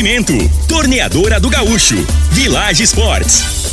Oferecimento: Torneadora do Gaúcho, Village Sports,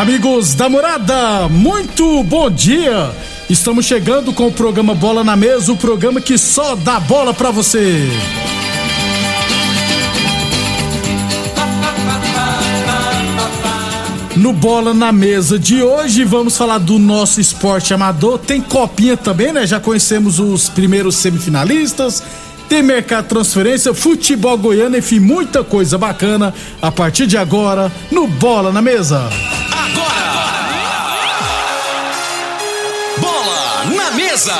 Amigos da morada, muito bom dia! Estamos chegando com o programa Bola na Mesa o programa que só dá bola pra você. No Bola na Mesa de hoje, vamos falar do nosso esporte amador. Tem copinha também, né? Já conhecemos os primeiros semifinalistas. Tem mercado transferência, futebol goiano, enfim, muita coisa bacana a partir de agora no Bola na Mesa. Bola na mesa.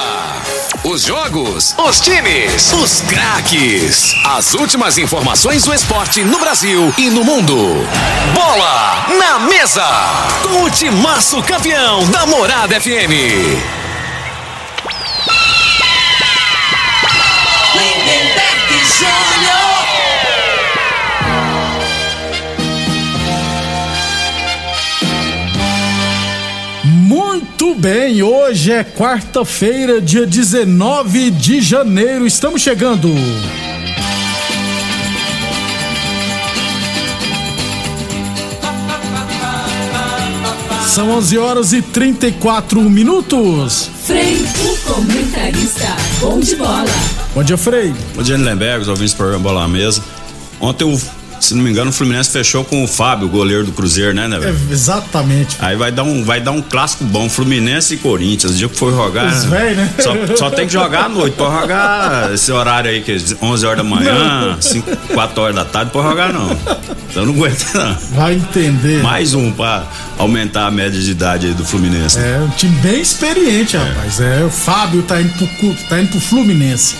Os jogos, os times, os craques. As últimas informações do esporte no Brasil e no mundo. Bola na mesa. Com o timaço campeão da Morada FM. Muito bem, hoje é quarta-feira, dia 19 de janeiro. Estamos chegando. São 11 horas e 34 minutos. Frei, o comentarista. Bom de bola. Bom dia, Frei. Bom dia, Lemberg, os ouvintes do programa Bola na Mesa. Ontem, o, se não me engano, o Fluminense fechou com o Fábio, goleiro do Cruzeiro, né, né? É, exatamente. Aí vai dar, um, vai dar um clássico bom, Fluminense e Corinthians. O dia que for jogar. Os véi, né? Só, só tem que jogar à noite. Pode jogar esse horário aí, que é 11 horas da manhã, 5, 4 horas da tarde, pode jogar não. Então não aguenta não. Vai entender. Mais um pra aumentar a média de idade aí do Fluminense. É um time bem experiente, rapaz. É, o Fábio tá indo pro, tá indo pro Fluminense.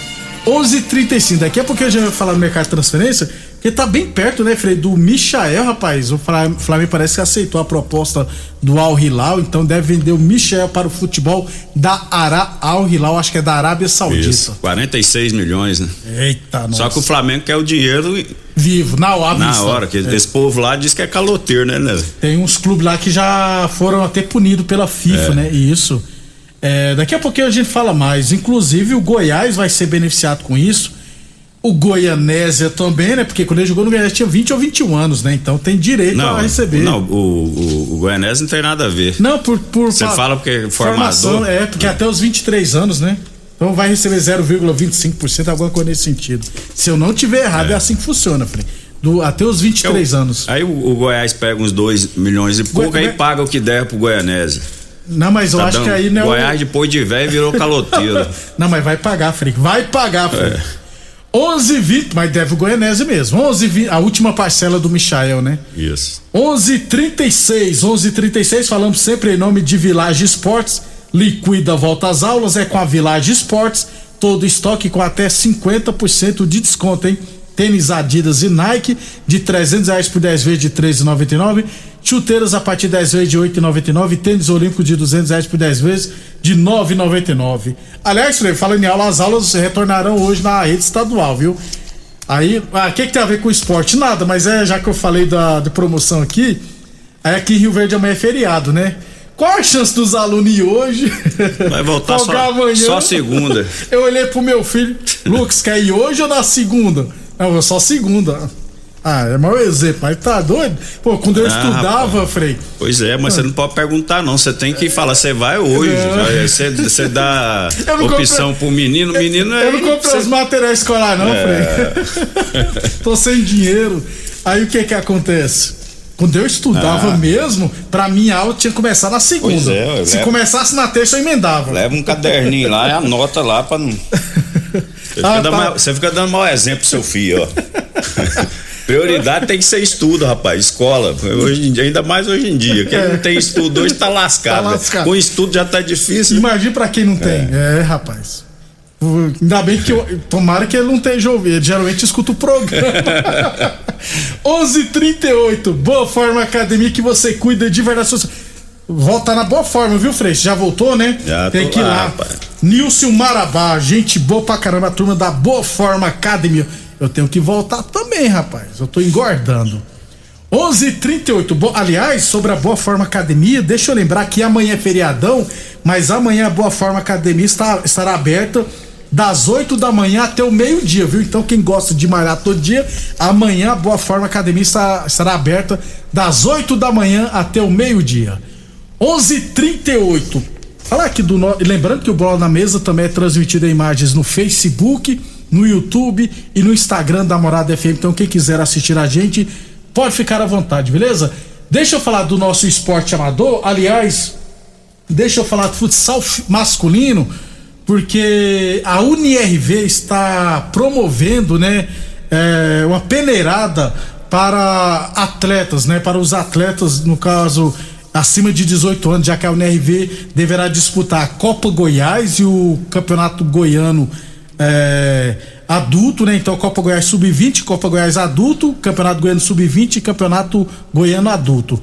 11:35. Daqui a pouco a gente vai falar do mercado de transferência, porque tá bem perto, né, Frei, do Michael, rapaz. O Fla- Flamengo parece que aceitou a proposta do Al Hilal, então deve vender o Michael para o futebol da Ara Al Hilal, acho que é da Arábia Saudita. Isso. 46 milhões, né? Eita, nossa. Só que o Flamengo quer o dinheiro vivo, na hora. na hora, que É. esse povo lá diz que é caloteiro, né, né? Tem uns clubes lá que já foram até punidos pela FIFA, né? Isso. É, daqui a pouquinho a gente fala mais. Inclusive, o Goiás vai ser beneficiado com isso. O Goianésia também, né? Porque quando ele jogou no Goiás tinha 20 ou 21 anos, né? Então tem direito a receber. Não, o, o, o Goianese não tem nada a ver. Não, por. por Você fa- fala porque é formação, formador. É, porque até os 23 anos, né? Então vai receber 0,25%, alguma coisa nesse sentido. Se eu não tiver errado, é, assim que funciona, Frei. Do, até os 23 anos. Aí o, o Goiás pega uns 2 milhões e pouco, Goi- aí paga o que der pro Goianese. Não, mas eu Tá acho dando- que aí não é o- Goiás depois de velho virou caloteiro. Não, mas vai pagar, Frick. Vai pagar, Frick. É. 11 20 mas deve o Goianese mesmo. 11 20 a última parcela do Michael, né? Isso. 11:36, 11:36 falamos sempre em nome de Village Esportes. Liquida volta às aulas é com a Village Esportes. Todo estoque com até 50% de desconto, hein? Tênis Adidas e Nike de 300 reais por 10 vezes de 13,99. Chuteiras a partir de 10 vezes de 8,99. Tênis Olímpico de 200 reais por 10 vezes de 9,99. Aliás, falando em aula, as aulas retornarão hoje na rede estadual, viu? Aí, ah, o que, que tem a ver com o esporte? Nada, mas é já que eu falei da, de promoção aqui, aqui em Rio Verde amanhã é feriado, né? Qual a chance dos alunos ir hoje? Vai voltar só, amanhã? só segunda. Eu olhei pro meu filho, Lucas, quer ir hoje ou na segunda? Não, só segunda. Ah, é mau exemplo, mas tá doido? Pô, quando eu ah, estudava, rapaz. Frei. Pois é, mas ah. você não pode perguntar, não. Você tem que falar, você vai hoje. É. Você, você dá opção comprei, pro menino, menino é. Eu não comprei você... os materiais escolares, não, é. Frei. Tô sem dinheiro. Aí o que que acontece? Quando eu estudava ah. mesmo, pra mim a aula tinha que começar na segunda. É, Se começasse na terça, eu emendava. Leva um caderninho lá e anota lá pra não. Você, ah, fica, tá. dando, você fica dando mau exemplo pro seu filho, ó. Prioridade tem que ser estudo, rapaz, escola. Hoje em dia, ainda mais hoje em dia. Quem é. não tem estudo hoje tá lascado. Tá lascado. Com estudo já tá difícil. Imagina pra quem não tem. É, é rapaz. Ainda bem que eu, tomara que ele não esteja ouvindo. Ele geralmente escuta o programa. 11:38 Boa Forma Academia que você cuida de verdade. Volta na boa forma, viu, Freixo? Já voltou, né? Já Tem que ir lá. lá. Nilson Marabá, gente boa pra caramba, a turma da Boa Forma Academia. Eu tenho que voltar também, rapaz. Eu tô engordando. 11:38. Bo... Aliás, sobre a Boa Forma Academia, deixa eu lembrar que amanhã é feriadão, mas amanhã a Boa Forma Academia está, estará aberta das 8 da manhã até o meio-dia, viu? Então quem gosta de malhar todo dia, amanhã a Boa Forma Academia está, estará aberta das 8 da manhã até o meio-dia. 11:38. Falar aqui do lembrando que o Bola na Mesa também é transmitido em imagens no Facebook no YouTube e no Instagram da Morada FM. Então, quem quiser assistir a gente, pode ficar à vontade, beleza? Deixa eu falar do nosso esporte amador. Aliás, deixa eu falar do futsal masculino, porque a UniRV está promovendo, né, é, uma peneirada para atletas, né, para os atletas, no caso acima de 18 anos, já que a UNRV deverá disputar a Copa Goiás e o Campeonato Goiano é, adulto, né? Então Copa Goiás Sub-20, Copa Goiás adulto, Campeonato Goiano Sub-20 e Campeonato Goiano adulto.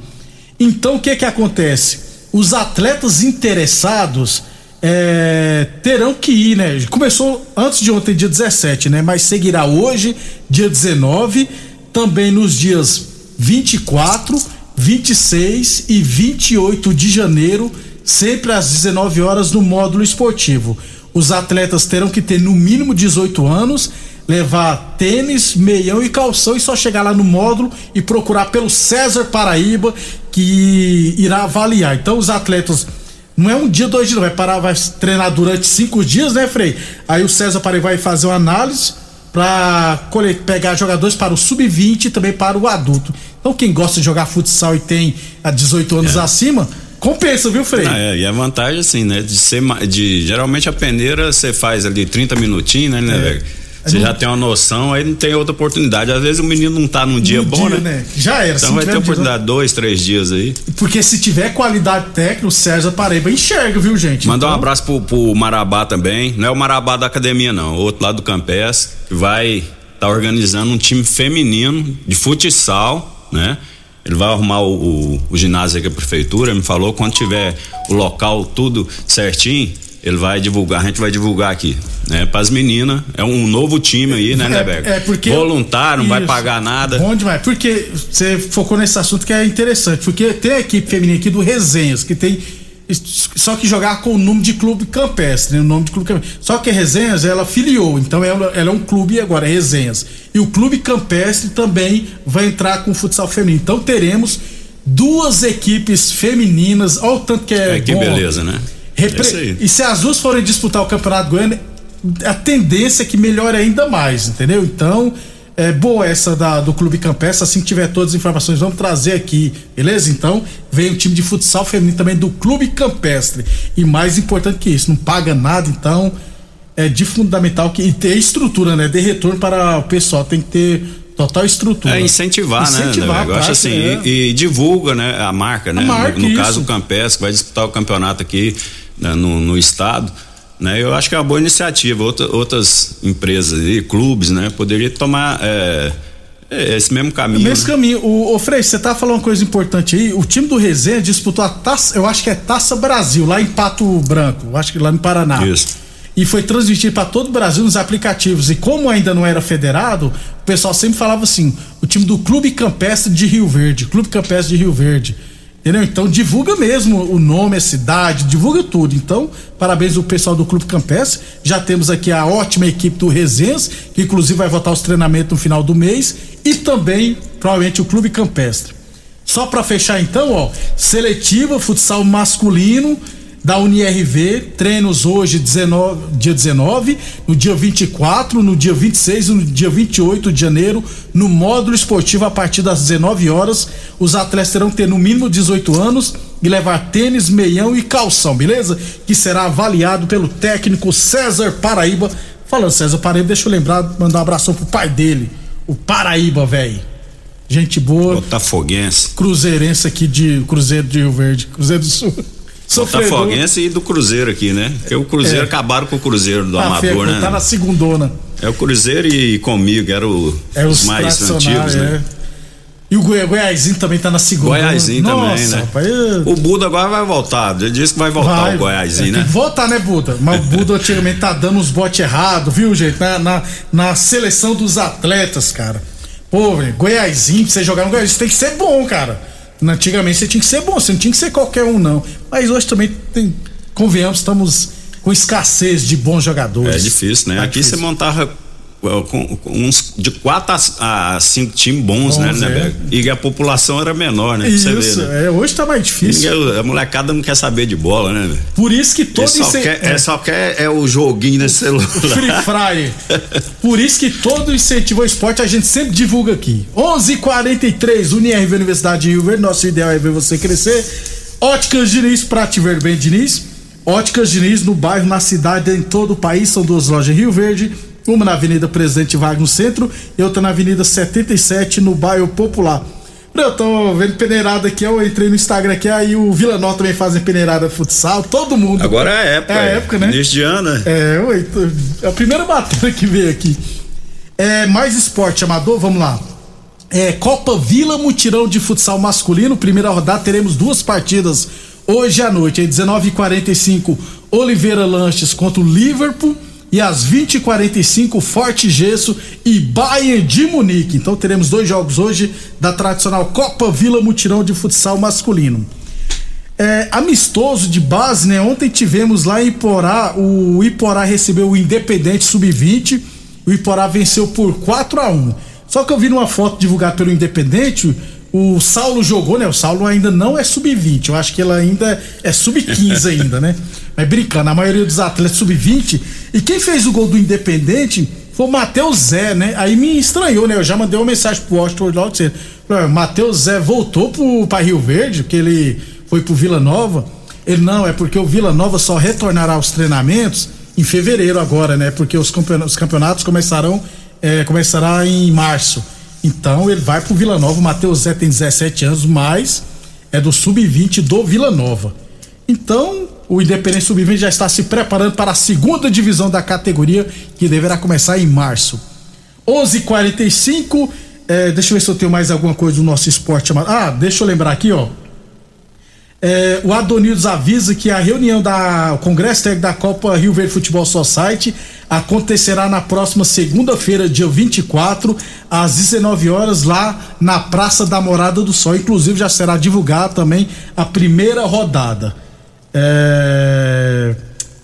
Então o que que acontece? Os atletas interessados é, terão que ir, né? Começou antes de ontem, dia 17, né? Mas seguirá hoje, dia 19, também nos dias 24, 26 e 28 de janeiro, sempre às 19 horas no módulo esportivo os atletas terão que ter no mínimo 18 anos, levar tênis, meião e calção e só chegar lá no módulo e procurar pelo César Paraíba que irá avaliar. Então os atletas não é um dia, dois dias, vai parar, vai treinar durante cinco dias, né, Frei? Aí o César Paraíba vai fazer uma análise para pegar jogadores para o sub-20 e também para o adulto. Então quem gosta de jogar futsal e tem a 18 anos é. acima, Compensa, viu, Frei? Ah, é, e a vantagem, assim, né? De ser. De, geralmente a peneira você faz ali 30 minutinhos, né, né, é. velho? Você já tem uma noção, aí não tem outra oportunidade. Às vezes o menino não tá num dia no bom, dia, né? né? Já era. Então vai ter oportunidade dois, três dias aí. Porque se tiver qualidade técnica, o César Paraíba enxerga, viu, gente? Mandar então... um abraço pro, pro, Marabá também. Não é o Marabá da academia, não. O outro lado do Campes, que vai estar tá organizando um time feminino de futsal, né? Ele vai arrumar o, o, o ginásio aqui a prefeitura, me falou, quando tiver o local tudo certinho, ele vai divulgar, a gente vai divulgar aqui, né? Para as meninas, é um novo time aí, né, Neberg? É, é porque voluntário, não isso, vai pagar nada. Bom demais, porque você focou nesse assunto que é interessante, porque tem a equipe feminina aqui do Resenhas, que tem só que jogar com o nome de clube campestre, né? o nome de clube campestre. Só que Resenhas ela filiou, então ela, ela é um clube agora, é Resenhas. E o clube campestre também vai entrar com o futsal feminino. Então teremos duas equipes femininas, olha o tanto que é. É que bom. beleza, né? Repre... É e se as duas forem disputar o Campeonato Goiano, a tendência é que melhore ainda mais, entendeu? Então, é boa essa da, do Clube Campestre. Assim que tiver todas as informações, vamos trazer aqui, beleza? Então, vem o time de futsal feminino também do Clube Campestre. E mais importante que isso, não paga nada, então é de fundamental que e ter estrutura, né? De retorno para o pessoal, tem que ter total estrutura. É incentivar, incentivar né? Eu acho assim, é. e, e, divulga, né? A marca, né? A marca, no, no caso o Campestre, vai disputar o campeonato aqui né? no, no estado né? Eu acho que é uma boa iniciativa. Outra, outras empresas e clubes, né? Poderia tomar é, é esse mesmo caminho. O mesmo né? caminho. O, o Frei, você tá falando uma coisa importante aí. O time do Resenha disputou a taça, eu acho que é Taça Brasil, lá em Pato Branco, acho que lá no Paraná. Isso. E foi transmitido para todo o Brasil nos aplicativos. E como ainda não era federado, o pessoal sempre falava assim: o time do Clube Campestre de Rio Verde, Clube Campestre de Rio Verde. Entendeu? Então divulga mesmo o nome, a cidade, divulga tudo. Então, parabéns ao pessoal do Clube Campestre. Já temos aqui a ótima equipe do Resenhas, que inclusive vai voltar os treinamentos no final do mês. e também, provavelmente, o Clube Campestre. Só para fechar então, ó, seletiva, futsal masculino da UniRV, treinos hoje 19, dia 19, no dia 24, no dia 26 e no dia 28 de janeiro, no módulo esportivo a partir das 19 horas. Os atletas terão que ter no mínimo 18 anos e levar tênis, meião e calção, beleza? Que será avaliado pelo técnico César Paraíba. Falando César Paraíba, deixa eu lembrar, mandar um abração pro pai dele, o Paraíba, velho. Gente boa. Botafoguense. Cruzeirense aqui de Cruzeiro de Rio Verde, Cruzeiro do Sul. Botafoguense e do Cruzeiro aqui, né? Porque o Cruzeiro é. acabaram com o Cruzeiro do ah, Amador, né? Tá na segundona. É o Cruzeiro e comigo, era o, é os, os mais antigos, é. né? E o Goi Goiazinho também tá na segunda. Goiazinho também, né? Rapaz, eu... O Buda agora vai voltar. Ele disse que vai voltar vai, o Goiazinho, é, né? voltar, né, Buda? Mas o Buda antigamente tá dando uns botes errados, viu, gente? Na, na, na, seleção dos atletas, cara. Pô, velho, Goiazinho, pra você jogar no Goiás, tem que ser bom, cara. Antigamente você tinha que ser bom, você não tinha que ser qualquer um, não. Mas hoje também tem. Convenhamos, estamos com escassez de bons jogadores. É difícil, né? Tá Aqui difícil. você montava com, uns de quatro a, cinco times bons, né, né, é. E a população era menor, né? Isso, ver, né? é, hoje tá mais difícil. a molecada não quer saber de bola, né? Por isso que todo só quer, é. é. só quer é o joguinho nesse celular. Free Fire. Por isso que todo incentivo ao esporte a gente sempre divulga aqui. 11:43 Unirv Universidade de Rio Verde. Nosso ideal é ver você crescer. Óticas Diniz, pra te ver bem, Diniz. Óticas Diniz no bairro, na cidade, em todo o país. São duas lojas em Rio Verde uma na Avenida Presidente Vargas no centro e outra na Avenida 77 no bairro Popular. Eu tô vendo peneirada aqui, eu entrei no Instagram aqui, aí o Vila Nova também fazem peneirada futsal, todo mundo. Agora é a época. É a época, né? Desde ano. Né? É, oi, tô, a primeira batalha que veio aqui. É, mais esporte amador, vamos lá. É, Copa Vila Mutirão de Futsal Masculino, primeira rodada, teremos duas partidas hoje à noite, às 19h45, Oliveira Lanches contra o Liverpool e às 20h45 Forte Gesso e Bayern de Munique. Então teremos dois jogos hoje da tradicional Copa Vila Mutirão de Futsal Masculino. É, amistoso de base, né? Ontem tivemos lá em Iporá, o Iporá recebeu o Independente Sub-20, o Iporá venceu por 4 a 1 Só que eu vi numa foto divulgada pelo Independente, o Saulo jogou, né? O Saulo ainda não é sub-20, eu acho que ele ainda é sub-15 ainda, né? Mas brincando, a maioria dos atletas sub-20. E quem fez o gol do Independente foi o Matheus Zé, né? Aí me estranhou, né? Eu já mandei uma mensagem pro Washington logo dizendo: Matheus Zé voltou pro, pra Rio Verde, porque ele foi pro Vila Nova. Ele não, é porque o Vila Nova só retornará aos treinamentos em fevereiro agora, né? Porque os campeonatos, os campeonatos começarão é, começará em março. Então ele vai pro Vila Nova. O Matheus Zé tem 17 anos, mas é do sub-20 do Vila Nova. Então, o Independente Sub-20 já está se preparando para a segunda divisão da categoria, que deverá começar em março. 11:45 é, deixa eu ver se eu tenho mais alguma coisa do nosso esporte. Ah, deixa eu lembrar aqui, ó. É, o Adonildos avisa que a reunião da Congresso Técnico da Copa Rio Verde Futebol Society acontecerá na próxima segunda-feira, dia 24, às 19 horas, lá na Praça da Morada do Sol. Inclusive, já será divulgada também a primeira rodada. É...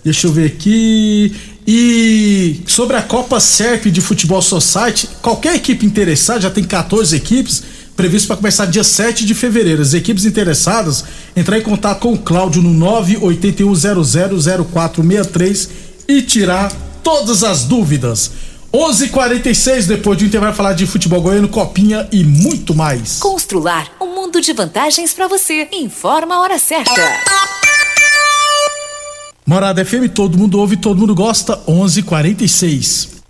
Deixa eu ver aqui. E sobre a Copa Serp de Futebol Society, qualquer equipe interessada, já tem 14 equipes, previsto para começar dia 7 de fevereiro. As equipes interessadas entrar em contato com o Cláudio no 981000463 e tirar todas as dúvidas. 11:46 depois de um intervalo falar de futebol goiano, copinha e muito mais. Constrular um mundo de vantagens para você. Informa a hora certa. Morada FM, todo mundo ouve, todo mundo gosta. 11:46.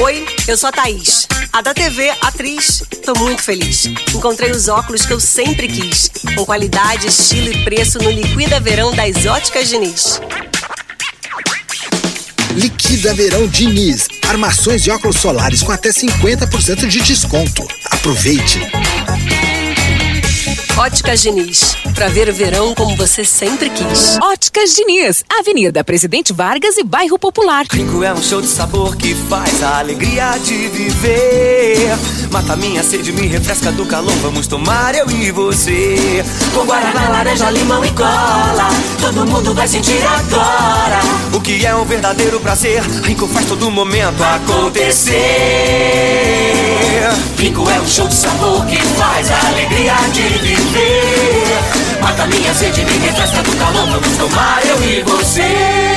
Oi, eu sou a Thaís, a da TV, atriz. Tô muito feliz. Encontrei os óculos que eu sempre quis, com qualidade, estilo e preço no Liquida Verão das Óticas Diniz. Liquida Verão Diniz. Armações de óculos solares com até 50% de desconto. Aproveite. Óticas Diniz, pra ver o verão como você sempre quis. Óticas Diniz, Avenida Presidente Vargas e Bairro Popular. Rico é um show de sabor que faz a alegria de viver. Mata minha sede, me refresca do calor. Vamos tomar eu e você. Com guaraná, laranja, limão e cola. Todo mundo vai sentir agora. O que é um verdadeiro prazer. Rico faz todo momento acontecer. Rico é um show de sabor que faz a alegria de viver. Mata minha sede, me refresca do calor. Vamos tomar eu e você.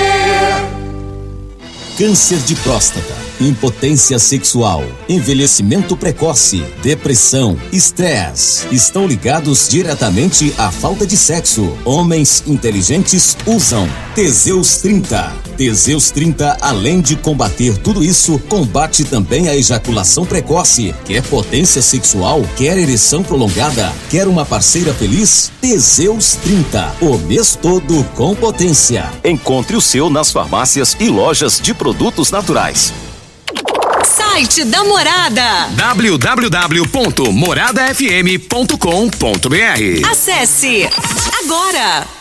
Câncer de próstata, impotência sexual, envelhecimento precoce, depressão, estresse estão ligados diretamente à falta de sexo. Homens inteligentes usam Teseus 30. Teseus 30, além de combater tudo isso, combate também a ejaculação precoce. Quer potência sexual? Quer ereção prolongada? Quer uma parceira feliz? Teseus 30, o mês todo com potência. Encontre o seu nas farmácias e lojas de produtos naturais. Site da Morada. www.moradafm.com.br Acesse agora.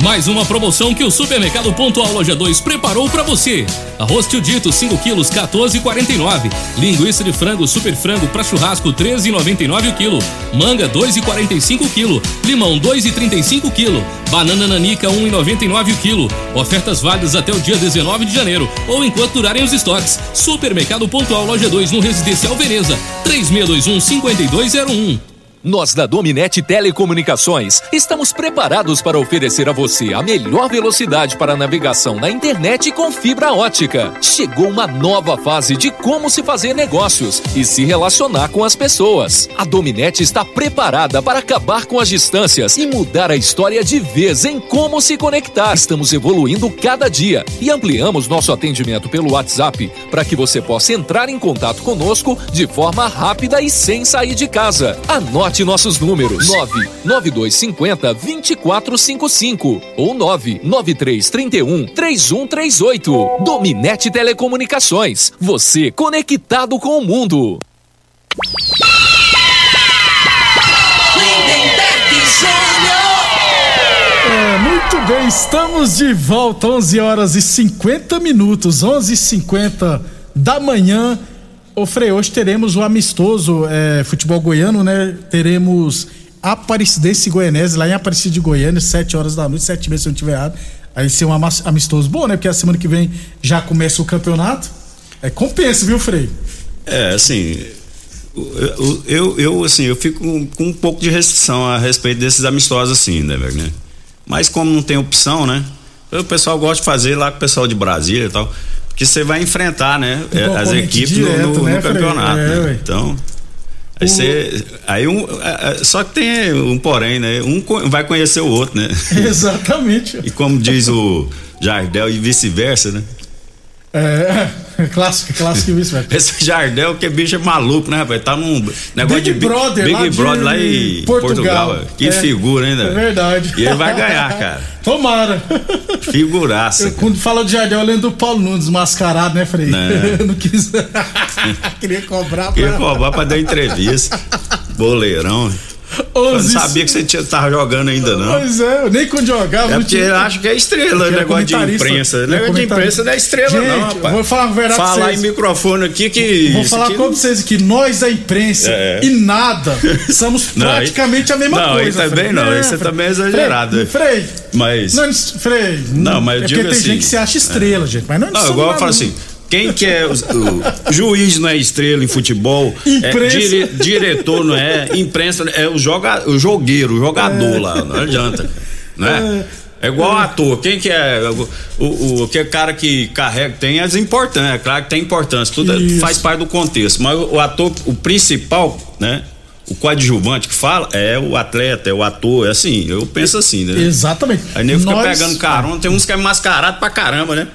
Mais uma promoção que o Supermercado Pontual Loja 2 preparou para você. Arroz tio dito 5 quilos 14,49. Linguiça de frango super frango para churrasco 13,99 o quilo. Manga 2,45 o quilo. Limão 2,35 o quilo. Banana nanica 1,99 o quilo. Ofertas válidas até o dia 19 de janeiro ou enquanto durarem os estoques. Supermercado Pontual Loja 2 no Residencial Veneza 3621 5201. Nós da Dominete Telecomunicações estamos preparados para oferecer a você a melhor velocidade para navegação na internet com fibra ótica. Chegou uma nova fase de como se fazer negócios e se relacionar com as pessoas. A Dominete está preparada para acabar com as distâncias e mudar a história de vez em como se conectar. Estamos evoluindo cada dia e ampliamos nosso atendimento pelo WhatsApp para que você possa entrar em contato conosco de forma rápida e sem sair de casa. Anote nossos números: 99250 2455 ou 99331 3138. Dominete Telecomunicações. Você conectado com o mundo. É, muito bem, estamos de volta, 11 horas e 50 minutos, 11 e 50 da manhã. Ô Frei, hoje teremos o amistoso é, futebol goiano, né? Teremos Aparecidense Goianese lá em Aparecida de Goiânia, 7 horas da noite, 7 meses se eu não estiver errado. Aí ser um amistoso bom, né? Porque a semana que vem já começa o campeonato. É compensa, viu, Frei? É, assim, eu, eu, eu, assim, eu fico com, um pouco de restrição a respeito desses amistosos assim, né, velho, né? Mas como não tem opção, né? O pessoal gosta de fazer lá com o pessoal de Brasília e tal. Porque você vai enfrentar, né? As equipes direto, no, no, né, no campeonato. É, né? Então. Aí você. Aí um. Só que tem um porém, né? Um vai conhecer o outro, né? Exatamente. e como diz o Jardel e vice-versa, né? É, clássico, clássico isso, velho. Esse Jardel que é bicho maluco, né, rapaz? Tá num negócio Big de Brother, Big Brother lá em Portugal. Portugal. Que é, figura, né? É verdade. E ele vai ganhar, cara. Tomara. Figuraça. Eu, quando fala de Jardel, eu lembro do Paulo Nunes mascarado, né, Frei? É. Eu não quis. Queria cobrar pra. Queria cobrar pra dar entrevista. Boleirão. Eu não sabia que você tinha, tava jogando ainda, não. Pois é, nem quando jogava. É porque eu acho que é estrela, negócio de imprensa. Negócio de imprensa não é estrela, Gente, não, rapaz. Vou falar a verdade Falar vocês. em microfone aqui que. Vou falar com vocês aqui, nós da imprensa É. e nada somos Não, aí- praticamente a mesma não, coisa. também Frei. não, É, isso é também exagerado. Frei, Mas. não, Frei. Não, mas eu é porque digo tem assim, gente que se acha estrela, gente, mas não, Não, somos igual eu falo não. assim. Quem que é o, o juiz não é estrela em futebol, é, dire- diretor não é, imprensa é o, joga, o jogueiro, o jogador É. lá, não adianta, né? É igual ator, quem que é o, o, o que é cara que carrega, tem as importâncias, é claro que tem importância, tudo é- Isso. faz parte do contexto, mas o, o ator, o principal, né? O coadjuvante que fala é o atleta, é o ator, é assim, eu penso assim, né? Exatamente. Aí nem fica Nós- pegando carona, tem uns que é mascarado pra caramba, né?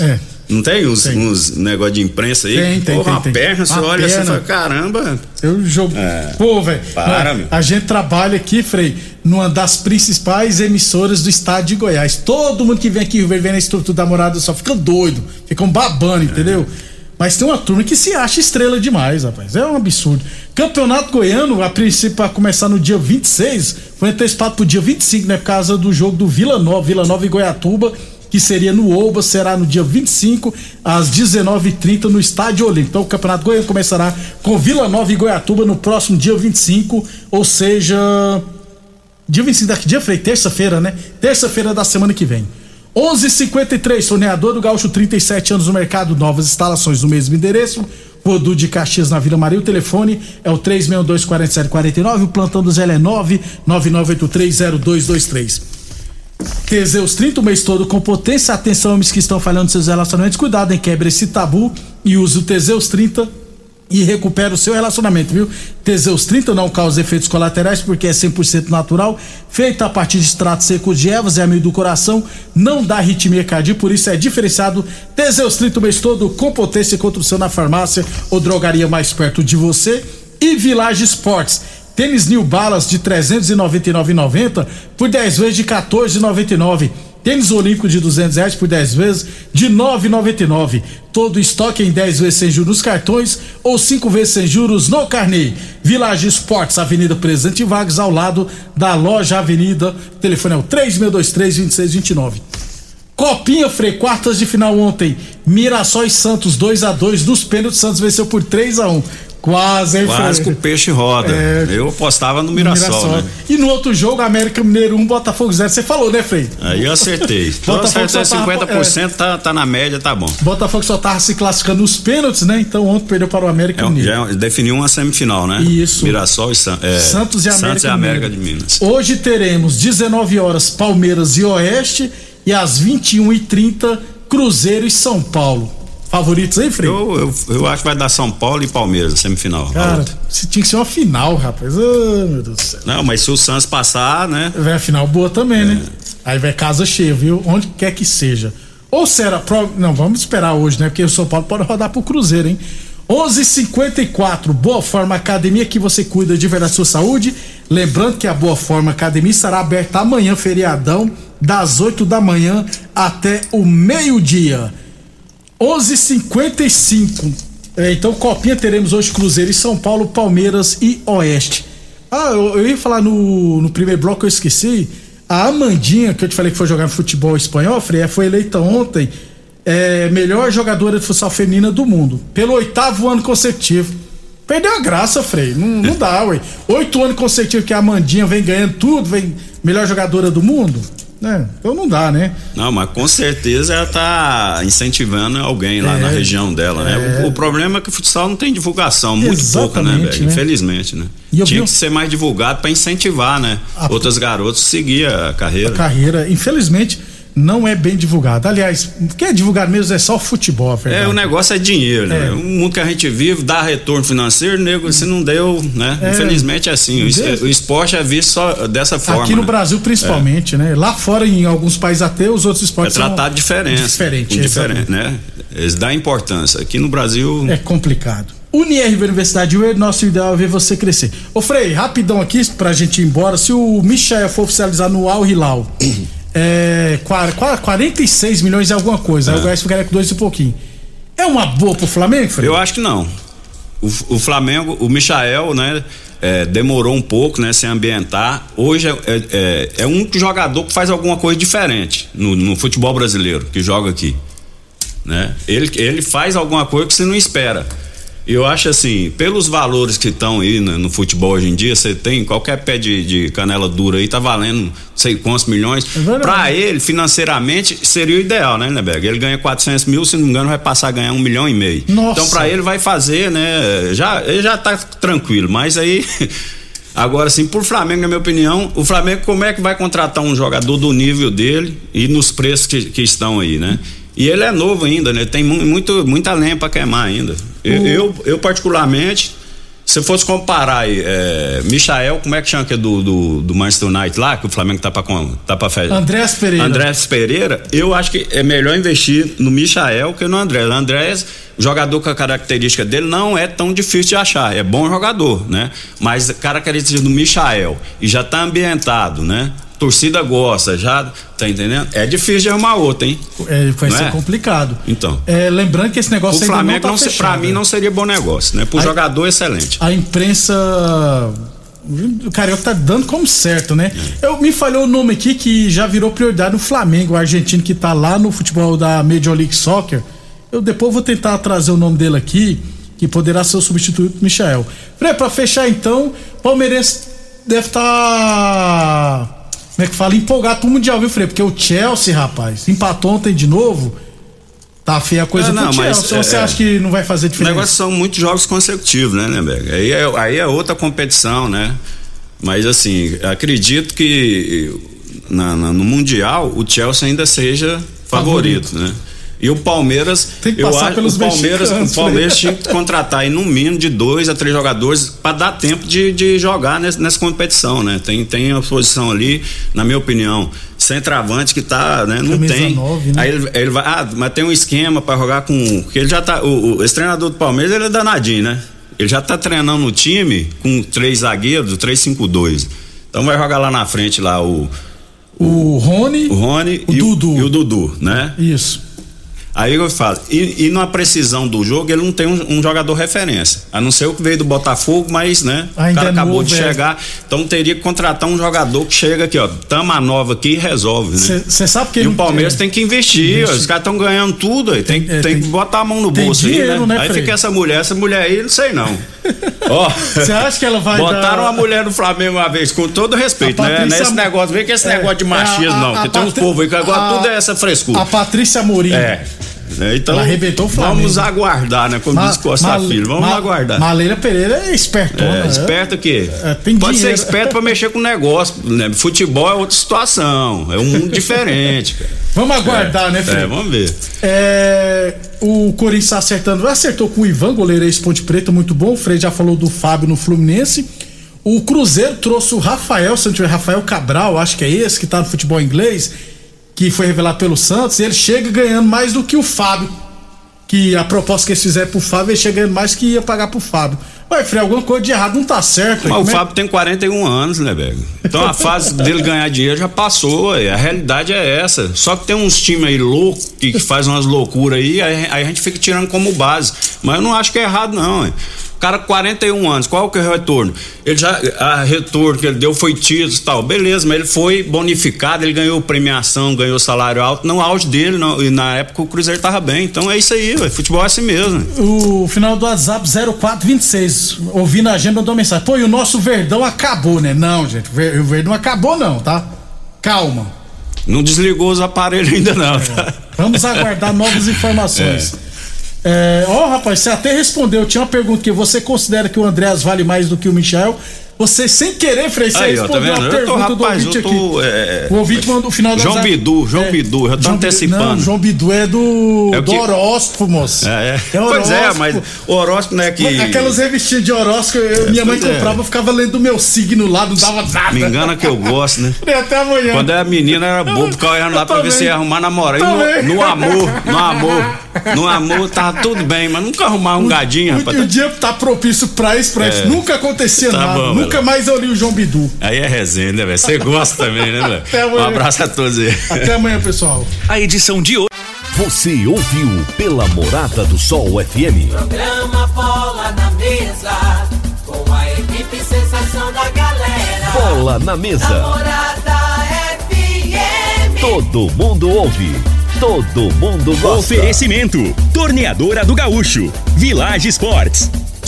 É. Não tem uns, Tem. uns negócio de imprensa aí? Tem, tem, Porra, tem, uma tem. perna, você Uma olha assim e perna. fala, caramba. Eu jogo. É. Pô, velho. Para, meu. A gente trabalha aqui, Frei, numa das principais emissoras do estado de Goiás. Todo mundo que vem aqui vem na estrutura da morada só fica doido, ficam babando, entendeu? Mas tem uma turma que se acha estrela demais, rapaz. É um absurdo. Campeonato Goiano, a princípio, para começar no dia 26, foi antecipado pro dia 25, né? Por causa do jogo do Vila Nova, Vila Nova e Goiatuba, que seria no Oba, será no dia 25, às 19h30, no Estádio Olímpico. Então o Campeonato Goiano começará com Vila Nova e Goiatuba no próximo dia 25, ou seja. Dia 25 daqui, dia Frei, terça-feira, né? Terça-feira da semana que vem. 11:53 torneador do Gaúcho, 37 anos no mercado, novas instalações no mesmo endereço. Rodu de Caxias na Vila Maria. O telefone é o 362-4749. O plantão do Zé é 999830223. Teseus 30 o mês todo com potência. Atenção, homens que estão falhando seus relacionamentos. Cuidado, hein? Quebre esse tabu e use o Teseus 30 e recupera o seu relacionamento, viu? Teseus 30 não causa efeitos colaterais porque é 100% natural, feito a partir de extratos secos de ervas, é amigo do coração, não dá arritmia cardíaca, por isso é diferenciado. Teseus 30 o mês todo com potência e construção na farmácia ou drogaria mais perto de você. E Village Sports. Tênis New Balance de 399,90 por 10 vezes de 14,99. Tênis Olímpico de 200 reais por 10 vezes de 9,99. Todo estoque em 10 vezes sem juros nos cartões ou 5 vezes sem juros no carnê. Village Esportes, Avenida Presidente Vargas, ao lado da loja Avenida. O telefone é o 3623-2629. Copinha Frei, quartas de final ontem. Mirassol e Santos 2 a 2 Nos pênaltis, Santos venceu por 3 a 1 Quase, hein, Quase que o peixe roda. É. Eu apostava no Mirassol, né? E no outro jogo, América Mineiro 1, Botafogo 0. Você falou, né, Frei? Aí eu acertei. Então Botafogo só tava- 50%, tá, tá na média, tá bom. Botafogo só tava se classificando nos pênaltis, né? Então ontem perdeu para o América É, Mineiro. já definiu uma semifinal, né? Isso. Mirassol e San, é, Santos e América, Santos e América de Minas. Hoje teremos 19 horas Palmeiras e Oeste e às 21h30 Cruzeiro e São Paulo. Favoritos aí, Frei? Eu, eu, eu acho que vai dar São Paulo e Palmeiras, semifinal. Cara, se tinha que ser uma final, rapaz. Ah, meu Deus do céu. Não, mas se o Santos passar, né? Vai a final boa também, né? Aí vai casa cheia, viu? Onde quer que seja. Ou será. Pro... Não, vamos esperar hoje, né? Porque o São Paulo pode rodar pro Cruzeiro, hein? 11:54 Boa Forma Academia que você cuida de verdade da sua saúde. Lembrando que a Boa Forma Academia estará aberta amanhã, feriadão, das 8 da manhã até o meio-dia. 11:55 é, Então, Copinha teremos hoje Cruzeiro e São Paulo, Palmeiras e Oeste. Ah, eu, eu ia falar no, no primeiro bloco, eu esqueci. A Amandinha, que eu te falei que foi jogar futebol espanhol, Frei, foi eleita ontem é, melhor jogadora de futsal feminina do mundo, pelo oitavo ano consecutivo. Perdeu a graça, Frei. Não, não dá, ué. Oito anos consecutivos que a Amandinha vem ganhando tudo, vem melhor jogadora do mundo. Né? Então não dá, né? Não, mas com certeza ela tá incentivando alguém lá É, na região dela, né? é. O, o problema é que o futsal não tem divulgação, muito pouca, né, velho? né? Infelizmente, né? Tinha vi- que ser mais divulgado pra incentivar, né? Outras garotas seguir a carreira. A carreira, infelizmente, não é bem divulgada. Aliás, o que é divulgado mesmo é só o futebol, verdade. É, o negócio é dinheiro, né? É. O mundo que a gente vive dá retorno financeiro, nego, se não deu, né? É. Infelizmente é assim. O, o esporte é visto só dessa forma. Aqui no né? Brasil, principalmente, né? Lá fora, em alguns países até, os outros É esportes tratado são diferente. Diferente, diferente, né? Eles dão importância. Aqui no Brasil. É complicado. Unirv Universidade UER, nosso ideal é ver você crescer. Ô Frei, rapidão aqui pra gente ir embora. Se o Michel for oficializar no Al Hilal, é, qua- qua- 46 milhões e alguma coisa. Aí o Goiás ficaria com dois e pouquinho. É uma boa pro Flamengo? Eu acho que não. O, o Flamengo, o Michael, né? é, demorou um pouco, né? Se ambientar. Hoje é, é, é- é um jogador que faz alguma coisa diferente no, no futebol brasileiro, que joga aqui. Né? Ele, ele faz alguma coisa que você não espera. Eu acho assim, pelos valores que estão aí né, no futebol hoje em dia, você tem qualquer pé de, de canela dura aí, tá valendo não sei quantos milhões. verdade. Pra ele, financeiramente, seria o ideal, né, Neberg? Ele ganha 400 mil, se não me engano, vai passar a ganhar um milhão e meio. Nossa. Então, pra ele, vai fazer, né? Já, ele já tá tranquilo, mas aí. Agora, assim, por Flamengo, na minha opinião, o Flamengo, como é que vai contratar um jogador do nível dele e nos preços que, que estão aí, né? E ele é novo ainda, né? Tem mu- muito, muita lenha pra queimar ainda. Eu, eu, eu, particularmente, se fosse comparar aí, é, Michael, como é que chama que é do, do, do Manchester United lá, que o Flamengo tá pra, com- tá pra fazer? Andrés Pereira. Andrés Pereira, eu acho que é melhor investir no Michael que no Andrés. O Andrés, jogador com a característica dele, não é tão difícil de achar. É bom jogador, né? Mas a característica do Michael e já tá ambientado, né? Torcida gosta, já tá entendendo? É difícil de arrumar outro, hein? É, vai Não ser é? complicado. Então. É, lembrando que esse O negócio ainda Flamengo, não não, tá fechado. mim, não seria bom negócio, né? Pro Aí- jogador, excelente. A imprensa. O Carioca tá dando como certo, né? É. Eu me falhou o nome aqui que já virou prioridade no Flamengo, o argentino que tá lá no futebol da Major League Soccer. Eu depois vou tentar trazer o nome dele aqui, que poderá ser o substituto do Michel. Pra fechar então, Palmeirense deve estar. Como é que fala? Empolgado pro Mundial, viu, Frei? Porque o Chelsea, rapaz, empatou ontem de novo. Tá feia a coisa É, não, mas, Chelsea. Ou você é, acha que não vai fazer O diferença? negócio são muitos jogos consecutivos, né, Lemberg? Aí é, aí é outra competição, né? Mas assim, acredito que na- na- no Mundial o Chelsea ainda seja favorito, né? E o Palmeiras, Tem que eu passar acho pelos o Palmeiras, mexicanos, o Palmeiras né? tinha que contratar aí no mínimo de dois a três jogadores para dar tempo de, de jogar nessa, nessa competição, né? Tem, tem a posição ali, na minha opinião, centroavante que tá, né? Não Camisa tem. né? Aí ele, ele vai, ah, mas tem um esquema para jogar com, porque ele já tá, o, o- esse treinador do Palmeiras ele é danadinho, né? Ele já tá treinando o time com três zagueiros, 3-5-2. Então vai jogar lá na frente lá o O Rony. o Rony O e, Dudu. O, e o Dudu, né? Isso. Aí eu falo, e, e na precisão do jogo, ele não tem um, um jogador referência. A não ser o que veio do Botafogo, mas, né? Ainda o cara é acabou de é. chegar. Então teria que contratar um jogador que chega aqui, ó. Tama nova aqui e resolve, né? Você sabe que E o Palmeiras é, tem que investir, Investir. ó, os caras estão ganhando tudo aí. Tem, é, tem, tem- que botar a mão no tem bolso dinheiro, aí, né, né? aí Frei? fica essa mulher, essa mulher aí, não sei não. Ó. Você acha que ela vai Botaram dar- uma mulher do Flamengo uma vez, com todo respeito, A né? Patrícia- Não é esse negócio, vem com esse É, negócio de é, machismo, a- não. a Porque tem uns Patri- povos aí que agora a- tudo é essa frescura. A Patrícia Amorim. É. É, Então, Ela arrebentou o Flamengo. Vamos aguardar, né? Como Ma- diz Costa Ma- Filho. Vamos Ma- aguardar. Maleira Pereira é espertona. É, né? esperto o quê? É, Pode dinheiro. ser esperto pra mexer com o negócio. Né? Futebol é outra situação. É um mundo diferente, cara. Vamos aguardar, né, Felipe? É, vamos ver. É, o Corinthians tá acertando. Acertou com o Ivan, goleiro ex Ponte Preta, muito bom. O Frei já falou do Fábio no Fluminense. O Cruzeiro trouxe o Rafael, se não tiver Rafael Cabral, acho que é esse que tá no futebol inglês, que foi revelado pelo Santos. Ele chega ganhando mais do que o Fábio. Que a proposta que eles fizeram pro Fábio, ele chega ganhando mais que ia pagar pro Fábio. Ué, Frei, alguma coisa de errado não tá certo. Mas o é- Fábio tem 41 anos, né, velho? Então a fase dele ganhar dinheiro já passou, ué. a realidade é essa. Só que tem uns times aí loucos que, que faz umas loucuras aí, aí, aí a gente fica tirando como base. Mas eu não acho que é errado, não, ué. O cara, 41 anos, qual que é o retorno? Ele já, a retorno que ele deu foi títulos e tal, beleza, mas ele foi bonificado, ele ganhou premiação, ganhou salário alto, no auge dele, não, e na época o Cruzeiro tava bem. Então é isso aí, ué. Futebol é assim mesmo. O final do WhatsApp 0426. Ouvindo a agenda, mandou mensagem. Pô, e o nosso Verdão acabou, né? Não, gente. O Verdão acabou, não, tá? Calma. Não desligou os aparelhos ainda, não, tá? Vamos aguardar novas informações. É, Ó, rapaz, você até respondeu. Tinha uma pergunta que você considera que o Andréas vale mais do que o Michel? Você, sem querer, Frei, você Aí, tá respondeu vendo? a tô, pergunta do rapaz, ouvinte tô. aqui. é, O ouvinte mandou o final do João WhatsApp. Bidu, João É, Bidu, já tô João Bidu- antecipando. Não, João Bidu é do, É do horóscopo, moço. É, é. É Pois é, horóscopo. mas o horóscopo não é que. Aquelas revistinhas de horóscopo, eu- minha mãe é. comprava, eu ficava lendo o meu signo lá, não dava nada. Me engana que eu gosto, né? Falei, Até amanhã. Quando era menina era bobo, ficava olhando lá pra ver também. se ia arrumar namorado. No, no amor, no amor, no amor tava tudo bem, mas nunca arrumar um gadinho, rapaz. o dia tá propício pra isso, pra isso. É. Nunca acontecia Tá nada. Nunca mais eu li o João Bidu. Aí é resenha, né, velho? Você gosta também, né, velho? Até amanhã. Um abraço a todos aí. Até amanhã, pessoal. A edição de hoje. Você ouviu pela Morada do Sol FM. Programa Bola na Mesa, com a equipe sensação da galera. Bola na mesa. Namorada FM. Todo mundo ouve. Todo mundo gosta. Oferecimento: Torneadora do Gaúcho, Village Sports,